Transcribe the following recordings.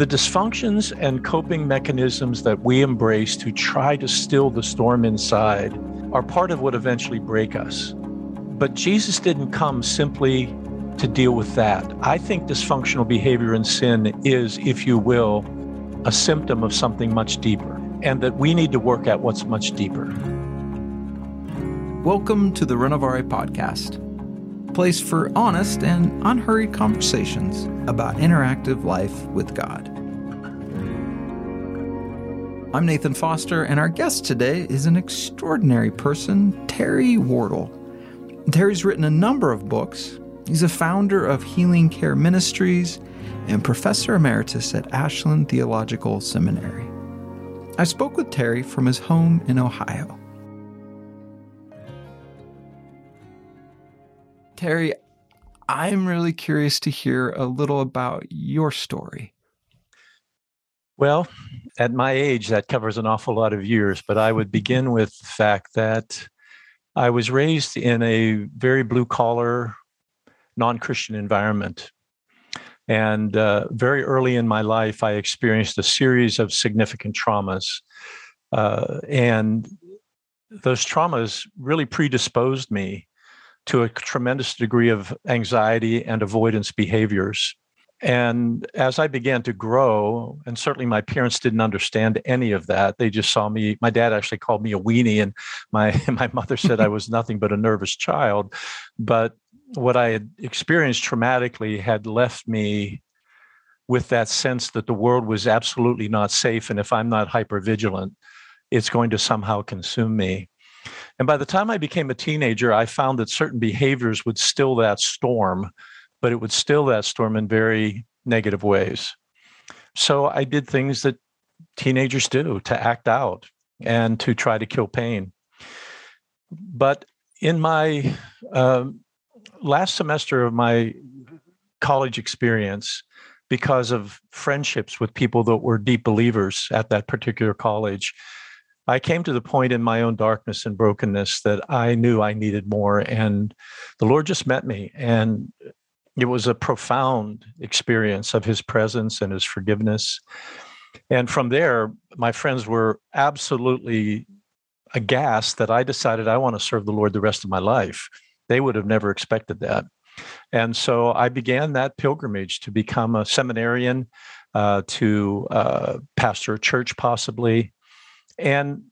The dysfunctions and coping mechanisms that we embrace to try to still the storm inside are part of what eventually break us. But Jesus didn't come simply to deal with that. I think dysfunctional behavior and sin is, if you will, a symptom of something much deeper, and that we need to work at what's much deeper. Welcome to the Renovare podcast, place for honest and unhurried conversations about interactive life with God. I'm Nathan Foster, and our guest today is an extraordinary person, Terry Wardle. Terry's written a number of books. He's a founder of Healing Care Ministries and professor emeritus at Ashland Theological Seminary. I spoke with Terry from his home in Ohio. Terry, I'm really curious to hear a little about your story. Well, at my age, that covers an awful lot of years, but I would begin with the fact that I was raised in a very blue collar, non Christian environment. And uh, very early in my life, I experienced a series of significant traumas. Uh, and those traumas really predisposed me to a tremendous degree of anxiety and avoidance behaviors. And as I began to grow, and certainly my parents didn't understand any of that. They just saw me. My dad actually called me a weenie, and my my mother said I was nothing but a nervous child. But what I had experienced traumatically had left me with that sense that the world was absolutely not safe, and if I'm not hyper vigilant, it's going to somehow consume me. And by the time I became a teenager, I found that certain behaviors would still that storm, but it would still that storm in very negative ways. So I did things that teenagers do to act out and to try to kill pain. But in my uh, last semester of my college experience, because of friendships with people that were deep believers at that particular college, I came to the point in my own darkness and brokenness that I knew I needed more. And the Lord just met me. And it was a profound experience of his presence and his forgiveness. And from there, my friends were absolutely aghast that I decided I want to serve the Lord the rest of my life. They would have never expected that. And so I began that pilgrimage to become a seminarian, uh, to uh, pastor a church, possibly, and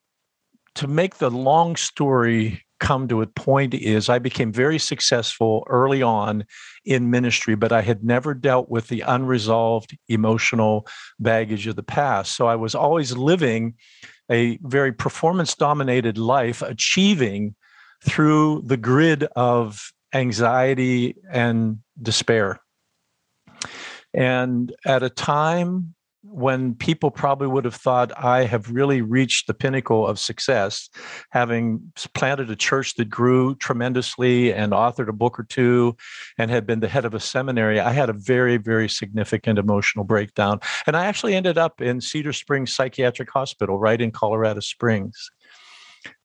to make the long story come to a point is I became very successful early on in ministry, but I had never dealt with the unresolved emotional baggage of the past. So I was always living a very performance dominated life, achieving through the grid of anxiety and despair. And at a time when people probably would have thought I have really reached the pinnacle of success, having planted a church that grew tremendously and authored a book or two and had been the head of a seminary, I had a very, very significant emotional breakdown. And I actually ended up in Cedar Springs Psychiatric Hospital, right in Colorado Springs.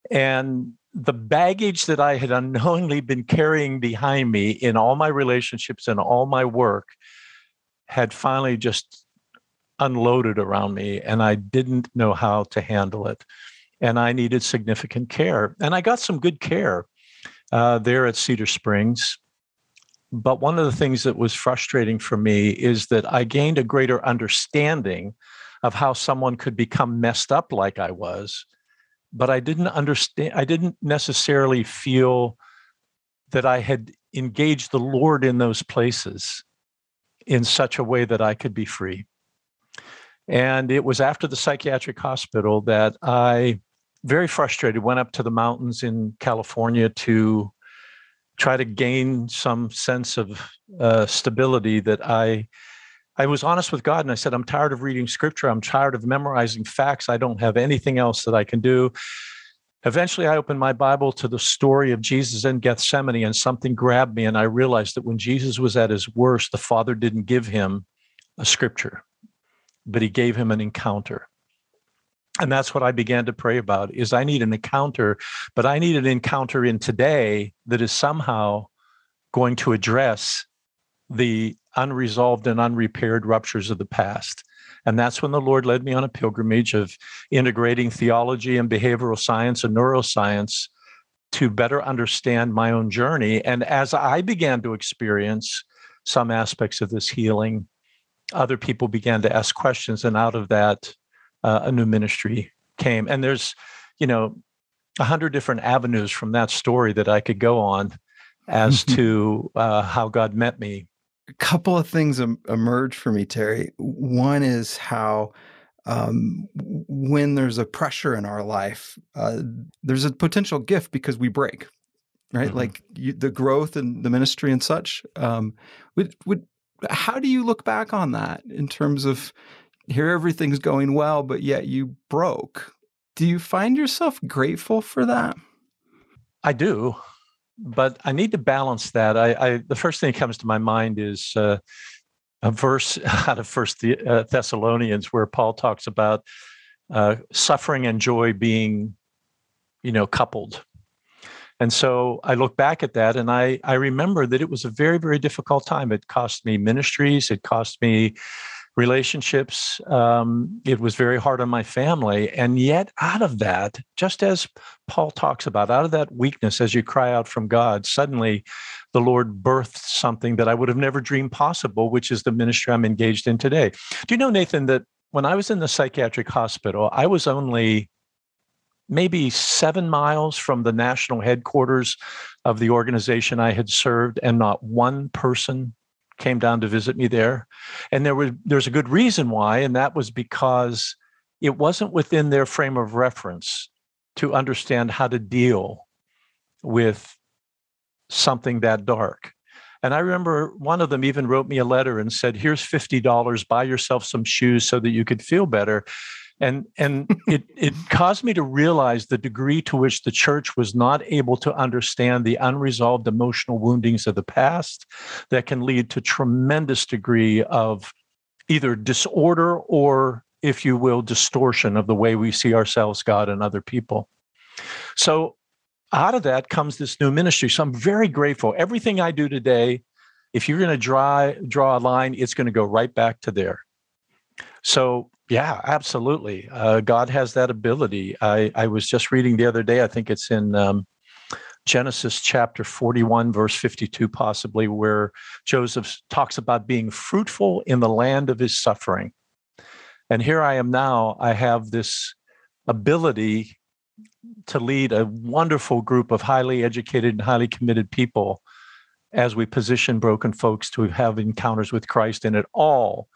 And the baggage that I had unknowingly been carrying behind me in all my relationships and all my work had finally just unloaded around me and I didn't know how to handle it. And I needed significant care. And I got some good care uh, there at Cedar Springs. But one of the things that was frustrating for me is that I gained a greater understanding of how someone could become messed up like I was. But I didn't understand, I didn't necessarily feel that I had engaged the Lord in those places in such a way that I could be free. And it was after the psychiatric hospital that I, very frustrated, went up to the mountains in California to try to gain some sense of uh, stability that I I was honest with God and I said, I'm tired of reading scripture. I'm tired of memorizing facts. I don't have anything else that I can do. Eventually, I opened my Bible to the story of Jesus in Gethsemane, and something grabbed me. And I realized that when Jesus was at his worst, the Father didn't give him a scripture but he gave him an encounter and that's what i began to pray about is i need an encounter but i need an encounter in today that is somehow going to address the unresolved and unrepaired ruptures of the past. And that's when the Lord led me on a pilgrimage of integrating theology and behavioral science and neuroscience to better understand my own journey. And as I began to experience some aspects of this healing, other people began to ask questions. And out of that, uh, a new ministry came. And there's, you know, a hundred different avenues from that story that I could go on as to uh, how God met me a couple of things em- emerge for me, Terry. One is how um, when there's a pressure in our life, uh, there's a potential gift because we break, right? Mm-hmm. Like you, the growth and the ministry and such. Um, would would how do you look back on that in terms of here everything's going well, but yet you broke? Do you find yourself grateful for that? I do but I need to balance that. I, I, the first thing that comes to my mind is uh, a verse out of First uh, Thessalonians where Paul talks about uh, suffering and joy being, you know, coupled. And so I look back at that and I I remember that it was a very very difficult time. It cost me ministries. It cost me relationships. Um, it was very hard on my family. And yet, out of that, just as Paul talks about, out of that weakness, as you cry out from God, suddenly the Lord birthed something that I would have never dreamed possible, which is the ministry I'm engaged in today. Do you know, Nathan, that when I was in the psychiatric hospital, I was only maybe seven miles from the national headquarters of the organization I had served, and not one person came down to visit me there. And there was there's a good reason why, and that was because it wasn't within their frame of reference to understand how to deal with something that dark. And I remember one of them even wrote me a letter and said, Here's $50, buy yourself some shoes so that you could feel better and and it it caused me to realize the degree to which the church was not able to understand the unresolved emotional woundings of the past that can lead to tremendous degree of either disorder or if you will distortion of the way we see ourselves god and other people. So out of that comes this new ministry. So i'm very grateful. Everything i do today if you're going to draw draw a line it's going to go right back to there. So yeah, absolutely. Uh, God has that ability. I, I was just reading the other day, I think it's in um, Genesis chapter 41, verse 52, possibly, where Joseph talks about being fruitful in the land of his suffering. And here I am now, I have this ability to lead a wonderful group of highly educated and highly committed people as we position broken folks to have encounters with Christ, and it all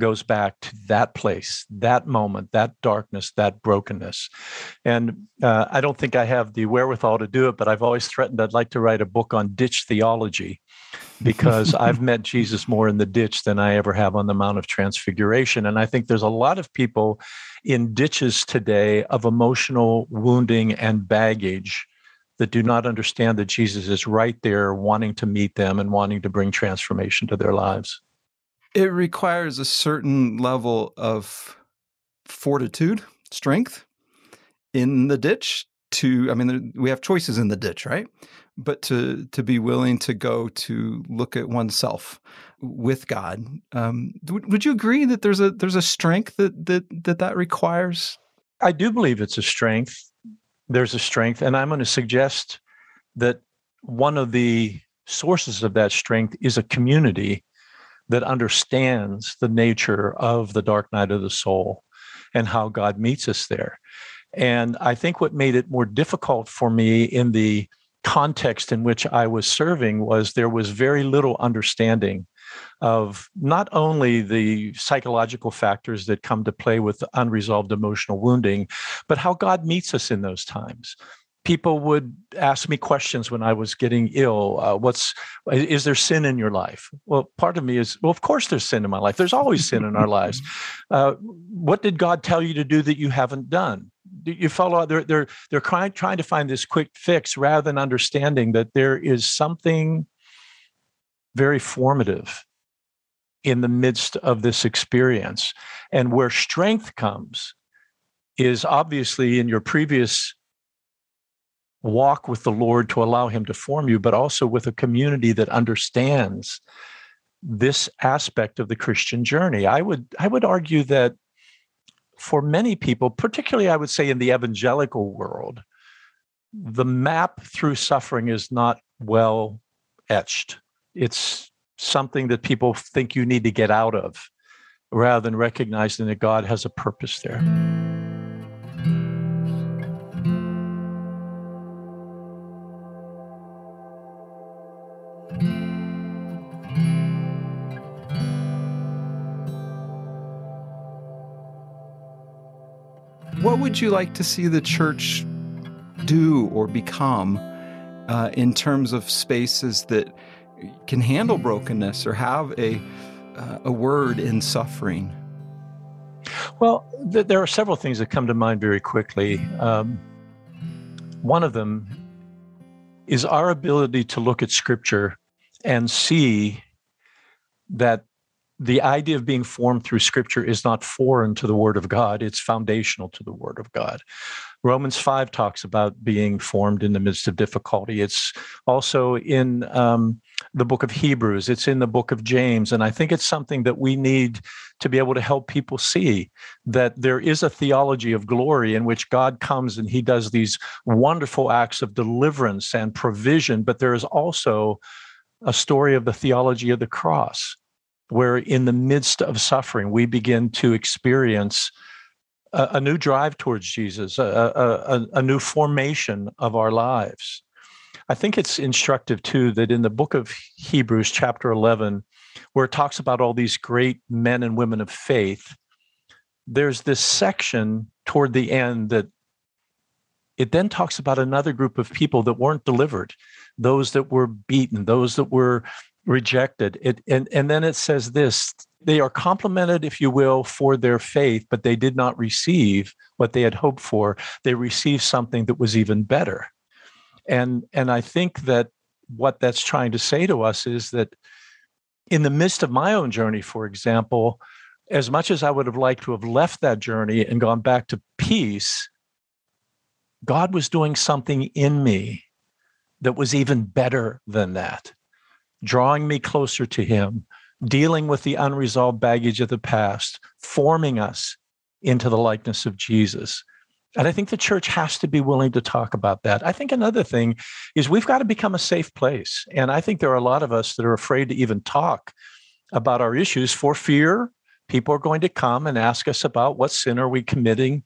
goes back to that place, that moment, that darkness, that brokenness. And uh, I don't think I have the wherewithal to do it, but I've always threatened I'd like to write a book on ditch theology because I've met Jesus more in the ditch than I ever have on the Mount of Transfiguration. And I think there's a lot of people in ditches today of emotional wounding and baggage that do not understand that Jesus is right there wanting to meet them and wanting to bring transformation to their lives. It requires a certain level of fortitude, strength in the ditch to I mean we have choices in the ditch, right? But to to be willing to go to look at oneself with God. Um, would, you agree that there's a there's a strength that that that that requires? I do believe it's a strength. There's a strength, and I'm going to suggest that one of the sources of that strength is a community that understands the nature of the dark night of the soul and how God meets us there. And I think what made it more difficult for me in the context in which I was serving was there was very little understanding of not only the psychological factors that come to play with unresolved emotional wounding, but how God meets us in those times people would ask me questions when I was getting ill. Uh, what's is there sin in your life? Well, part of me is well, of course there's sin in my life. There's always sin in our lives. Uh, what did God tell you to do that you haven't done? You follow. They're they're they're trying trying to find this quick fix rather than understanding that there is something very formative in the midst of this experience, and where strength comes is obviously in your previous walk with the Lord to allow Him to form you, but also with a community that understands this aspect of the Christian journey. I would I would argue that for many people, particularly I would say in the evangelical world, the map through suffering is not well etched. It's something that people think you need to get out of rather than recognizing that God has a purpose there. What would you like to see the church do or become uh, in terms of spaces that can handle brokenness or have a uh, a word in suffering? Well, th- there are several things that come to mind very quickly. Um, one of them is our ability to look at Scripture and see that the idea of being formed through Scripture is not foreign to the Word of God, it's foundational to the Word of God. Romans 5 talks about being formed in the midst of difficulty. It's also in um, the book of Hebrews, it's in the book of James. And I think it's something that we need to be able to help people see that there is a theology of glory in which God comes and he does these wonderful acts of deliverance and provision, but there is also a story of the theology of the cross, where in the midst of suffering, we begin to experience a, a new drive towards Jesus, a, a, a new formation of our lives. I think it's instructive too that in the book of Hebrews, chapter 11, where it talks about all these great men and women of faith, there's this section toward the end that it then talks about another group of people that weren't delivered, those that were beaten, those that were rejected. It, and, and then it says this they are complimented, if you will, for their faith, but they did not receive what they had hoped for. They received something that was even better. And, and I think that what that's trying to say to us is that in the midst of my own journey, for example, as much as I would have liked to have left that journey and gone back to peace, God was doing something in me that was even better than that, drawing me closer to Him, dealing with the unresolved baggage of the past, forming us into the likeness of Jesus. And I think the church has to be willing to talk about that. I think another thing is we've got to become a safe place. And I think there are a lot of us that are afraid to even talk about our issues for fear people are going to come and ask us about what sin are we committing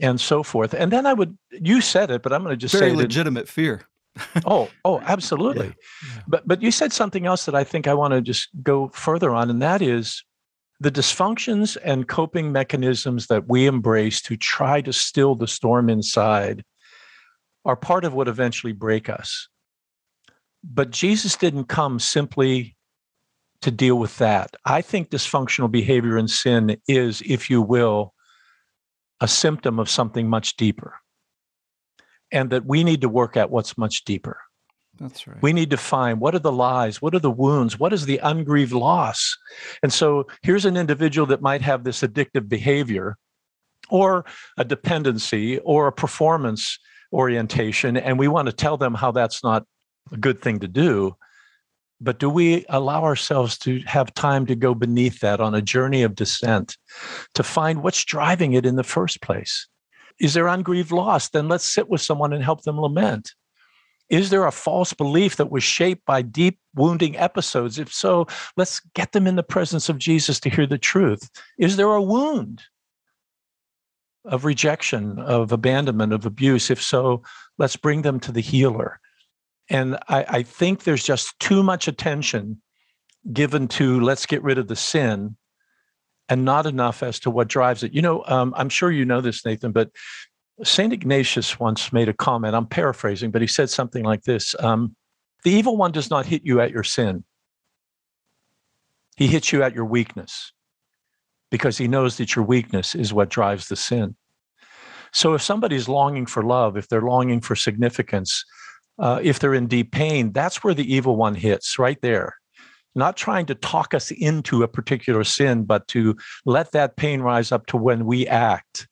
and so forth. And then I would, you said it, but I'm going to just Very say legitimate that, fear oh, oh, absolutely. Yeah, yeah. But but you said something else that I think I want to just go further on, and that is the dysfunctions and coping mechanisms that we embrace to try to still the storm inside are part of what eventually break us. But Jesus didn't come simply to deal with that. I think dysfunctional behavior and sin is, if you will, a symptom of something much deeper and that we need to work at what's much deeper. That's right. We need to find what are the lies, what are the wounds, what is the ungrieved loss. And so here's an individual that might have this addictive behavior or a dependency or a performance orientation. And we want to tell them how that's not a good thing to do. But do we allow ourselves to have time to go beneath that on a journey of descent to find what's driving it in the first place? Is there ungrieved loss? Then let's sit with someone and help them lament. Is there a false belief that was shaped by deep wounding episodes? If so, let's get them in the presence of Jesus to hear the truth. Is there a wound of rejection, of abandonment, of abuse? If so, let's bring them to the healer. And I, I think there's just too much attention given to let's get rid of the sin and not enough as to what drives it. You know, um, I'm sure you know this, Nathan, but St. Ignatius once made a comment. I'm paraphrasing, but he said something like this um, The evil one does not hit you at your sin, he hits you at your weakness because he knows that your weakness is what drives the sin. So if somebody's longing for love, if they're longing for significance, uh, if they're in deep pain, that's where the evil one hits right there not trying to talk us into a particular sin, but to let that pain rise up to when we act.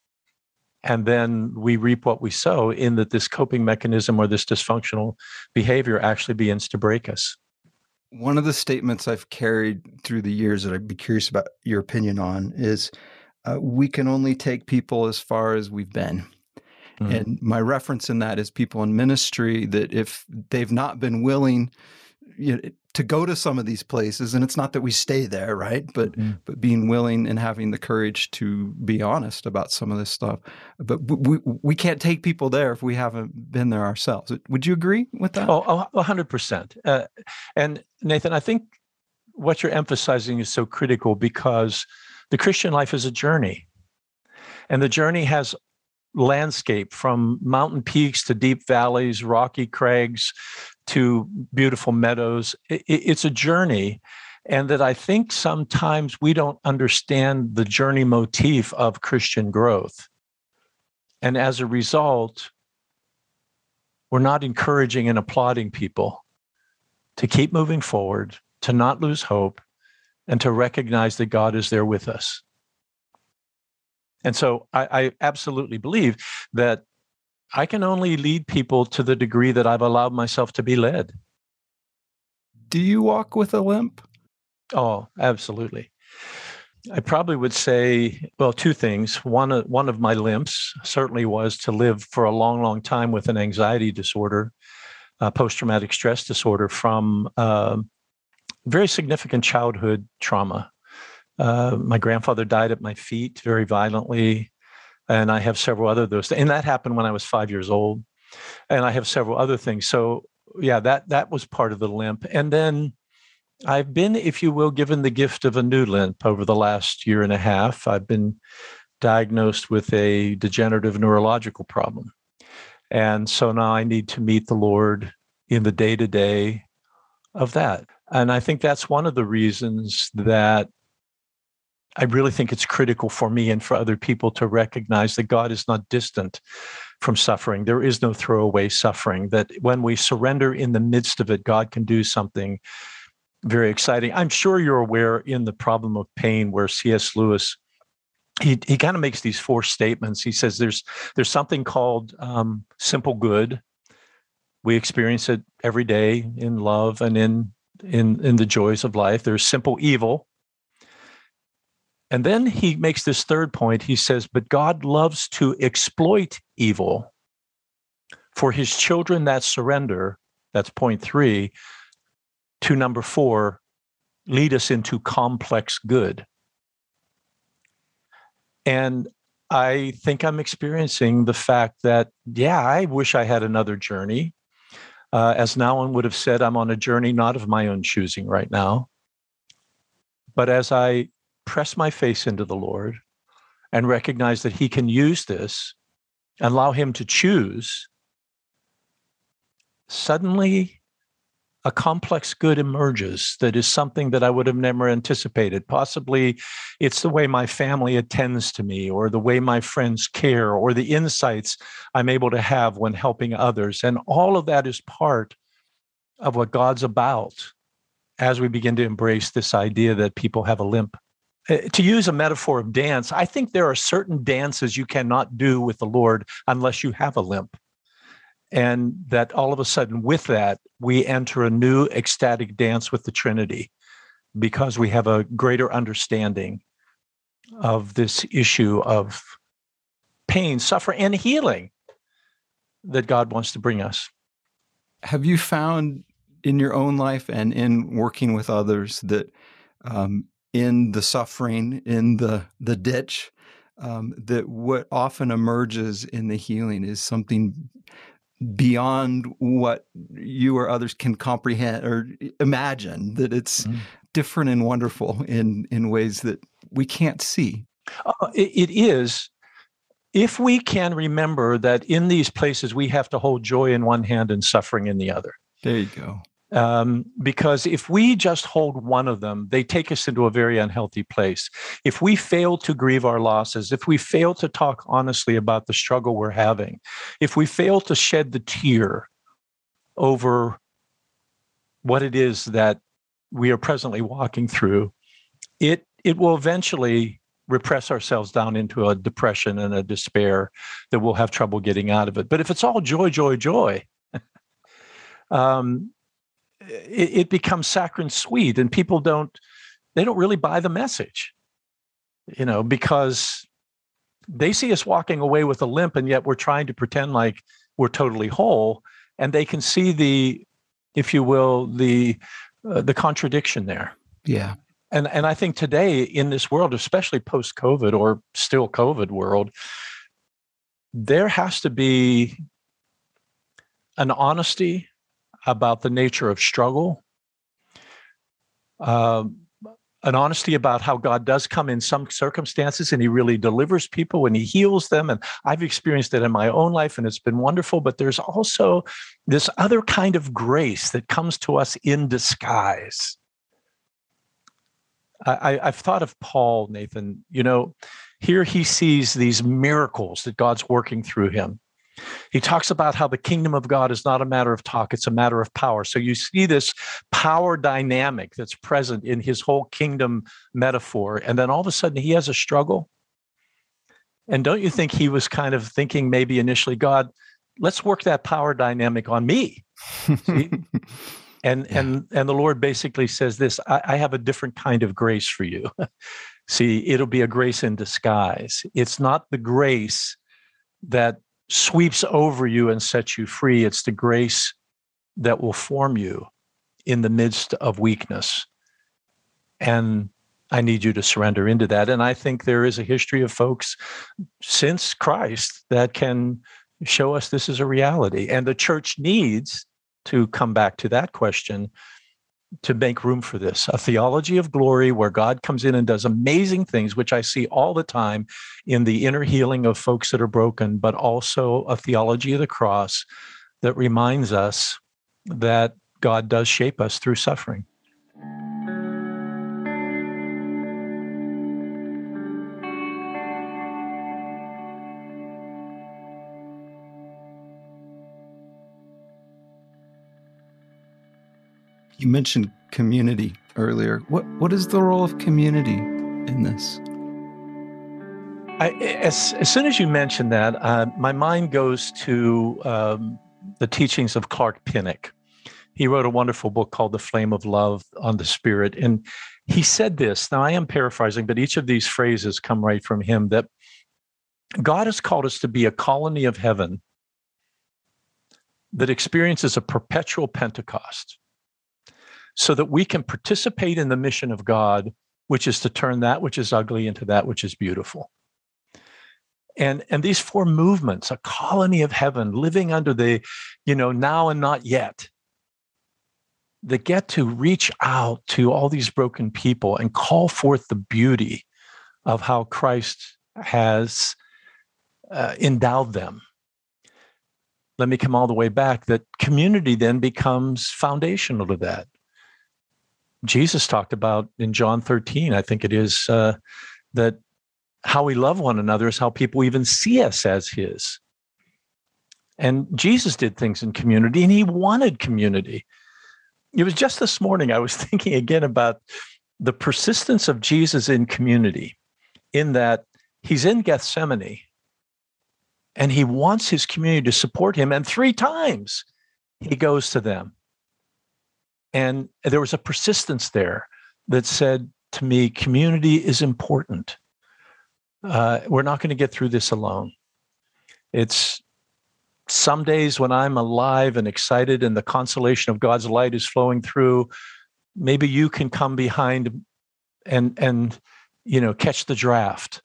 And then we reap what we sow, in that this coping mechanism or this dysfunctional behavior actually begins to break us. One of the statements I've carried through the years that I'd be curious about your opinion on is uh, we can only take people as far as we've been. Mm-hmm. And my reference in that is people in ministry that if they've not been willing you know, to go to some of these places, and it's not that we stay there, right? But mm-hmm. but being willing and having the courage to be honest about some of this stuff. But we we can't take people there if we haven't been there ourselves. Would you agree with that? oh 100% Uh, and Nathan, I think what you're emphasizing is so critical because the Christian life is a journey, and the journey has landscape from mountain peaks to deep valleys, rocky crags to beautiful meadows. It's a journey. And that I think sometimes we don't understand the journey motif of Christian growth. And as a result, we're not encouraging and applauding people to keep moving forward, to not lose hope, and to recognize that God is there with us. And so I, I absolutely believe that I can only lead people to the degree that I've allowed myself to be led. Do you walk with a limp? Oh, absolutely. I probably would say, well, two things. One, one of my limps certainly was to live for a long, long time with an anxiety disorder, uh, post traumatic stress disorder from uh, very significant childhood trauma. Uh, my grandfather died at my feet very violently, and I have several other those. And that happened when I was five years old, and I have several other things. So yeah, that that was part of the limp. And then I've been, if you will, given the gift of a new limp over the last year and a half. I've been diagnosed with a degenerative neurological problem. And so now I need to meet the Lord in the day to day of that. And I think that's one of the reasons that I really think it's critical for me and for other people to recognize that God is not distant from suffering. There is no throwaway suffering, that when we surrender in the midst of it, God can do something very exciting. I'm sure you're aware in the problem of pain where C.S. Lewis he, he kind of makes these four statements. He says there's there's something called um, simple good. We experience it every day in love and in in in the joys of life. There's simple evil and then he makes this third point. He says, But God loves to exploit evil for his children that surrender. That's point three. To number four, lead us into complex good. And I think I'm experiencing the fact that, yeah, I wish I had another journey. Uh, as Nouwen would have said, I'm on a journey not of my own choosing right now. But as I press my face into the Lord and recognize that He can use this and allow Him to choose, suddenly a complex good emerges that is something that I would have never anticipated. Possibly it's the way my family attends to me, or the way my friends care, or the insights I'm able to have when helping others. And all of that is part of what God's about as we begin to embrace this idea that people have a limp. Uh, to use a metaphor of dance, I think there are certain dances you cannot do with the Lord unless you have a limp. And that all of a sudden, with that, we enter a new ecstatic dance with the Trinity because we have a greater understanding of this issue of pain, suffering, and healing that God wants to bring us. Have you found in your own life and in working with others that um, in the suffering, in the the ditch, um, that what often emerges in the healing is something beyond what you or others can comprehend or imagine. That it's mm-hmm. different and wonderful in in ways that we can't see. Uh, it, it is. If we can remember that in these places we have to hold joy in one hand and suffering in the other. There you go. Um, because if we just hold one of them, they take us into a very unhealthy place. If we fail to grieve our losses, if we fail to talk honestly about the struggle we're having, if we fail to shed the tear over what it is that we are presently walking through, it it will eventually repress ourselves down into a depression and a despair that we'll have trouble getting out of it. But if it's all joy, joy, joy, um, it, it becomes saccharine sweet, and people don't they don't really buy the message, you know, because they see us walking away with a limp, and yet we're trying to pretend like we're totally whole, and they can see the, if you will, the uh, the contradiction there. Yeah. And and I think today in this world, especially post COVID or still COVID world, there has to be an honesty about the nature of struggle, um, an honesty about how God does come in some circumstances and He really delivers people and He heals them. And I've experienced it in my own life and it's been wonderful. But there's also this other kind of grace that comes to us in disguise. I, have thought of Paul, Nathan. You know, here he sees these miracles that God's working through him. He talks about how the kingdom of God is not a matter of talk, it's a matter of power. So you see this power dynamic that's present in his whole kingdom metaphor. And then all of a sudden he has a struggle. And don't you think he was kind of thinking maybe initially, God, let's work that power dynamic on me? and yeah. and and the Lord basically says this: I, I have a different kind of grace for you. See, it'll be a grace in disguise. It's not the grace that sweeps over you and sets you free. It's the grace that will form you in the midst of weakness. And I need you to surrender into that. And I think there is a history of folks since Christ that can show us this is a reality. And the church needs to come back to that question to make room for this a theology of glory where God comes in and does amazing things, which I see all the time in the inner healing of folks that are broken, but also a theology of the cross that reminds us that God does shape us through suffering. You mentioned community earlier. What what is the role of community in this? I, as, as soon as you mention that, uh, my mind goes to um, the teachings of Clark Pinnock. He wrote a wonderful book called The Flame of Love on the Spirit. And he said this. Now, I am paraphrasing, but each of these phrases come right from him that God has called us to be a colony of heaven that experiences a perpetual Pentecost so that we can participate in the mission of God, which is to turn that which is ugly into that which is beautiful. And, and these four movements, a colony of heaven living under the, you know, now and not yet, that get to reach out to all these broken people and call forth the beauty of how Christ has uh, endowed them. Let me come all the way back that community then becomes foundational to that. Jesus talked about in John 13, I think it is, uh, that how we love one another is how people even see us as his. And Jesus did things in community and he wanted community. It was just this morning I was thinking again about the persistence of Jesus in community, in that he's in Gethsemane and he wants his community to support him. And three times he goes to them and there was a persistence there that said to me, community is important. Uh, we're not going to get through this alone. It's some days when I'm alive and excited and the consolation of God's light is flowing through, maybe you can come behind and and you know catch the draft.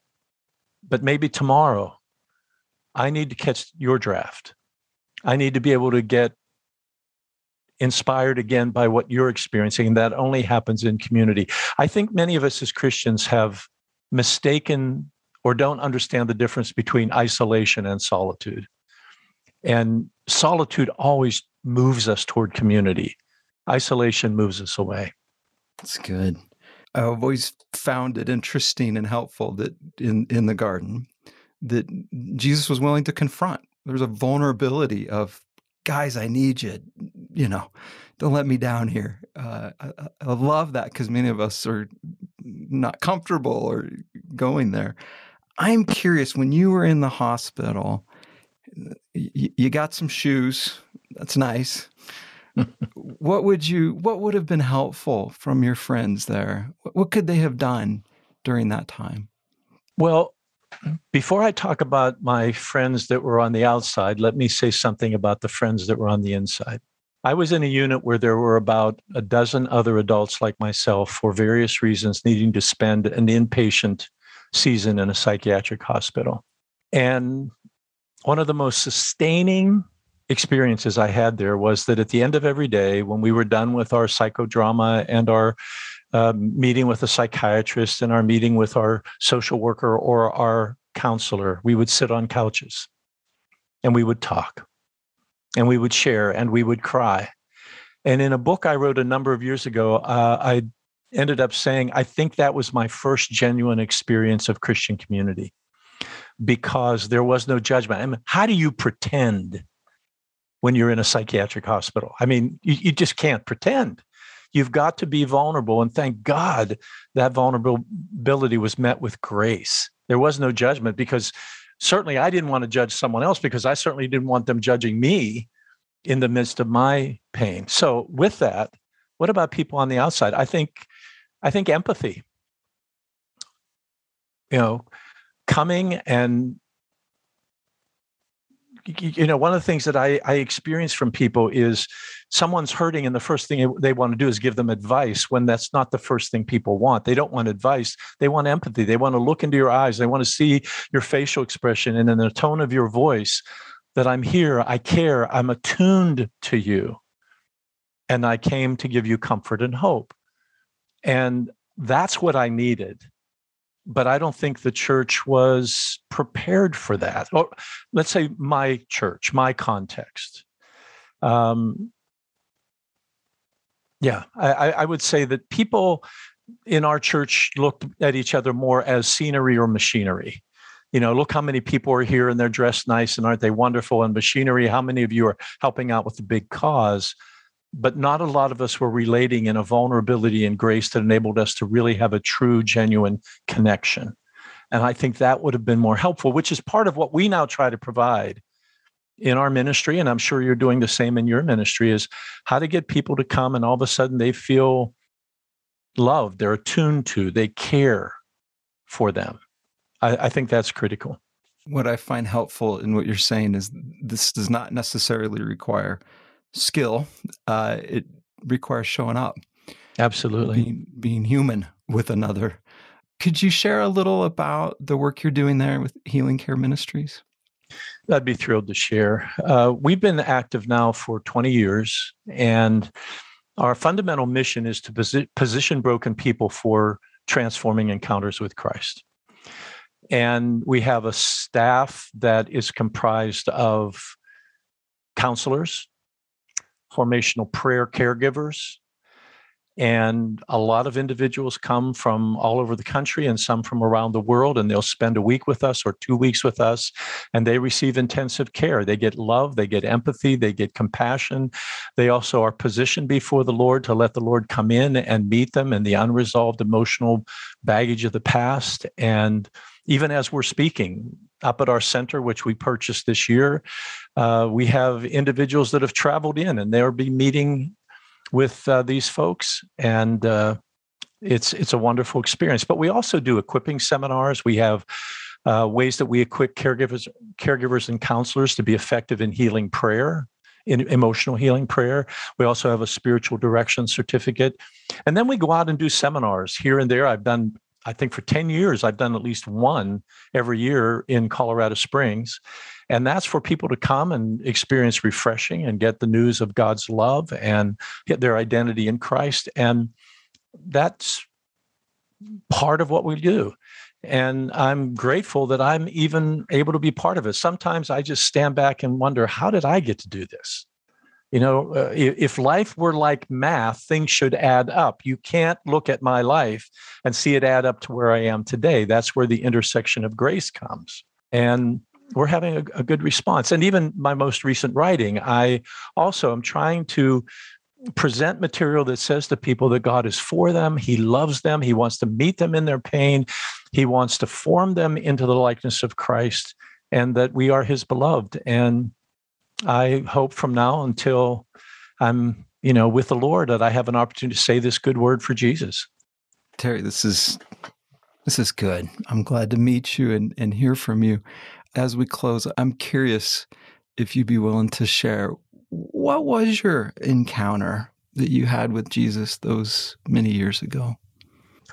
But maybe tomorrow I need to catch your draft. I need to be able to get inspired again by what you're experiencing. And that only happens in community. I think many of us as Christians have mistaken or don't understand the difference between isolation and solitude. And solitude always moves us toward community, isolation moves us away. That's good. I've always found it interesting and helpful that in, in the garden that Jesus was willing to confront. There's a vulnerability of guys, I need you. You know, don't let me down here. Uh, I, I, love that because many of us are not comfortable or going there. I'm curious when you were in the hospital, you, you got some shoes. That's nice. what would you what would have been helpful from your friends there? What could they have done during that time? Well, before I talk about my friends that were on the outside, let me say something about the friends that were on the inside. I was in a unit where there were about a dozen other adults like myself for various reasons needing to spend an inpatient season in a psychiatric hospital. And one of the most sustaining experiences I had there was that at the end of every day, when we were done with our psychodrama and our uh, meeting with a psychiatrist and our meeting with our social worker or our counselor, we would sit on couches and we would talk and we would share and we would cry. And in a book I wrote a number of years ago, uh, I ended up saying, I think that was my first genuine experience of Christian community because there was no judgment. I mean, how do you pretend when you're in a psychiatric hospital? I mean, you, you just can't pretend. You've got to be vulnerable. And thank God that vulnerability was met with grace. There was no judgment because certainly I didn't want to judge someone else because I certainly didn't want them judging me in the midst of my pain. So with that, what about people on the outside? I think I think empathy. You know, coming and you know one of the things that I, I experience from people is someone's hurting and the first thing they want to do is give them advice when that's not the first thing people want. They don't want advice. They want empathy. They want to look into your eyes. They want to see your facial expression and in the tone of your voice that i'm here. I care. I'm attuned to you. And i came to give you comfort and hope and that's what i needed but I don't think the church was prepared for that. Or let's say my church, my context. Um, yeah, I, I would say that people in our church looked at each other more as scenery or machinery. You know, look how many people are here and they're dressed nice and aren't they wonderful? And machinery, how many of you are helping out with the big cause? But not a lot of us were relating in a vulnerability and grace that enabled us to really have a true, genuine connection. And I think that would have been more helpful, which is part of what we now try to provide in our ministry. And I'm sure you're doing the same in your ministry is how to get people to come and all of a sudden they feel loved, they're attuned to, they care for them. I, I think that's critical. What I find helpful in what you're saying is this does not necessarily require skill. Uh, it requires showing up. Absolutely. Being, being human with another. Could you share a little about the work you're doing there with Healing Care Ministries? I'd be thrilled to share. Uh, we've been active now for 20 years, and our fundamental mission is to posi- position broken people for transforming encounters with Christ. And we have a staff that is comprised of counselors, formational prayer caregivers. And a lot of individuals come from all over the country and some from around the world, and they'll spend a week with us or two weeks with us, and they receive intensive care. They get love, they get empathy, they get compassion. They also are positioned before the Lord to let the Lord come in and meet them in the unresolved emotional baggage of the past. And even as we're speaking, up at our center, which we purchased this year, uh, we have individuals that have traveled in and they'll be meeting with uh, these folks. And uh, it's it's a wonderful experience. But we also do equipping seminars. We have uh, ways that we equip caregivers, caregivers and counselors to be effective in healing prayer, in emotional healing prayer. We also have a spiritual direction certificate, and then we go out and do seminars here and there. I've done I think for 10 years, I've done at least one every year in Colorado Springs. And that's for people to come and experience refreshing and get the news of God's love and get their identity in Christ. And that's part of what we do. And I'm grateful that I'm even able to be part of it. Sometimes I just stand back and wonder, how did I get to do this? You know, uh, if life were like math, things should add up. You can't look at my life and see it add up to where I am today. That's where the intersection of grace comes. And we're having a, a good response. And even my most recent writing, I also am trying to present material that says to people that God is for them, He loves them, He wants to meet them in their pain, He wants to form them into the likeness of Christ, and that we are His beloved. And I hope from now until I'm, you know, with the Lord that I have an opportunity to say this good word for Jesus. Terry, this is this is good. I'm glad to meet you and, and hear from you. As we close, I'm curious if you'd be willing to share what was your encounter that you had with Jesus those many years ago?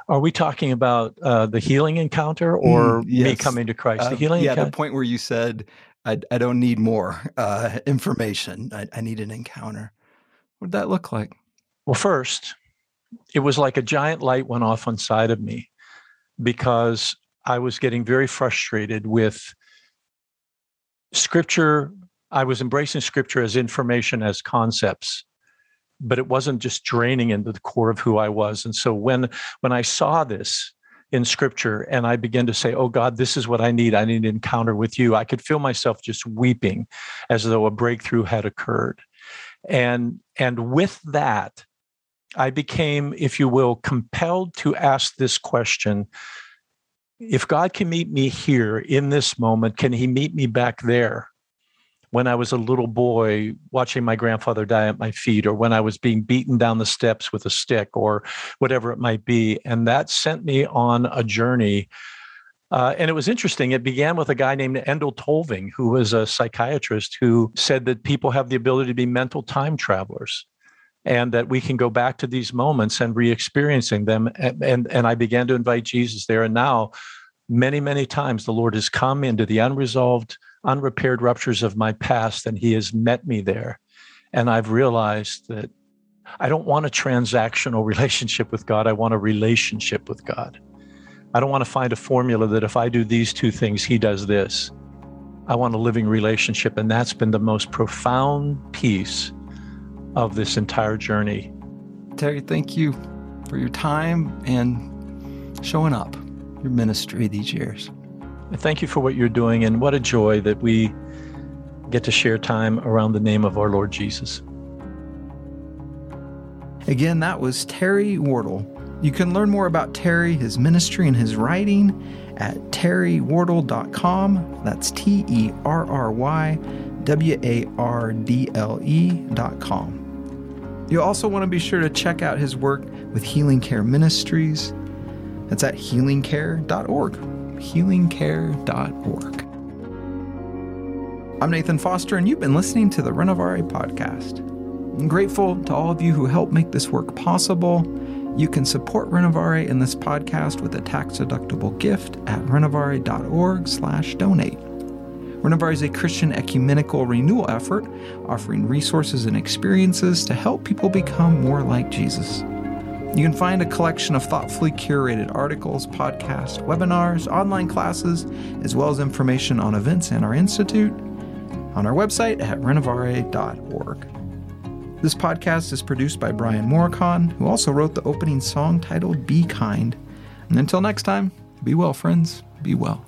Are we talking about uh, the healing encounter or mm, yes. me coming to Christ? Uh, the healing yeah, encounter? the point where you said, I, I don't need more uh, information. I, I need an encounter. What did that look like? Well, first, it was like a giant light went off inside of me because I was getting very frustrated with scripture. I was embracing scripture as information, as concepts, but it wasn't just draining into the core of who I was. And so when when I saw this in scripture and I begin to say, Oh God, this is what I need. I need an encounter with you. I could feel myself just weeping as though a breakthrough had occurred. And and with that, I became, if you will, compelled to ask this question if God can meet me here in this moment, can he meet me back there? When I was a little boy watching my grandfather die at my feet, or when I was being beaten down the steps with a stick, or whatever it might be. And that sent me on a journey. Uh, and it was interesting. It began with a guy named Endel Tulving, who was a psychiatrist who said that people have the ability to be mental time travelers and that we can go back to these moments and re-experiencing them and, and and i began to invite jesus there and now many many times the lord has come into the unresolved unrepaired ruptures of my past and he has met me there. And i've realized that i don't want a transactional relationship with god. I want a relationship with god. I don't want to find a formula that if i do these two things he does this. I want a living relationship. And that's been the most profound piece of this entire journey. Terry, thank you for your time and showing up, your ministry these years. Thank you for what you're doing, and what a joy that we get to share time around the name of our Lord Jesus. Again, that was Terry Wardle. You can learn more about Terry, his ministry, and his writing at terrywardle.com. That's T E R R Y W A R D L E dot com. You also want to be sure to check out his work with Healing Care Ministries. That's at healingcare.org. Healingcare.org. I'm Nathan Foster, and you've been listening to the Renovare podcast. I'm grateful to all of you who help make this work possible. You can support Renovare and this podcast with a tax-deductible gift at renovare.org slash donate. Renovare is a Christian ecumenical renewal effort offering resources and experiences to help people become more like Jesus. You can find a collection of thoughtfully curated articles, podcasts, webinars, online classes, as well as information on events in our institute on our website at renovare.org. This podcast is produced by Brian Morykon, who also wrote the opening song titled Be Kind. And until next time, be well, friends. Be well.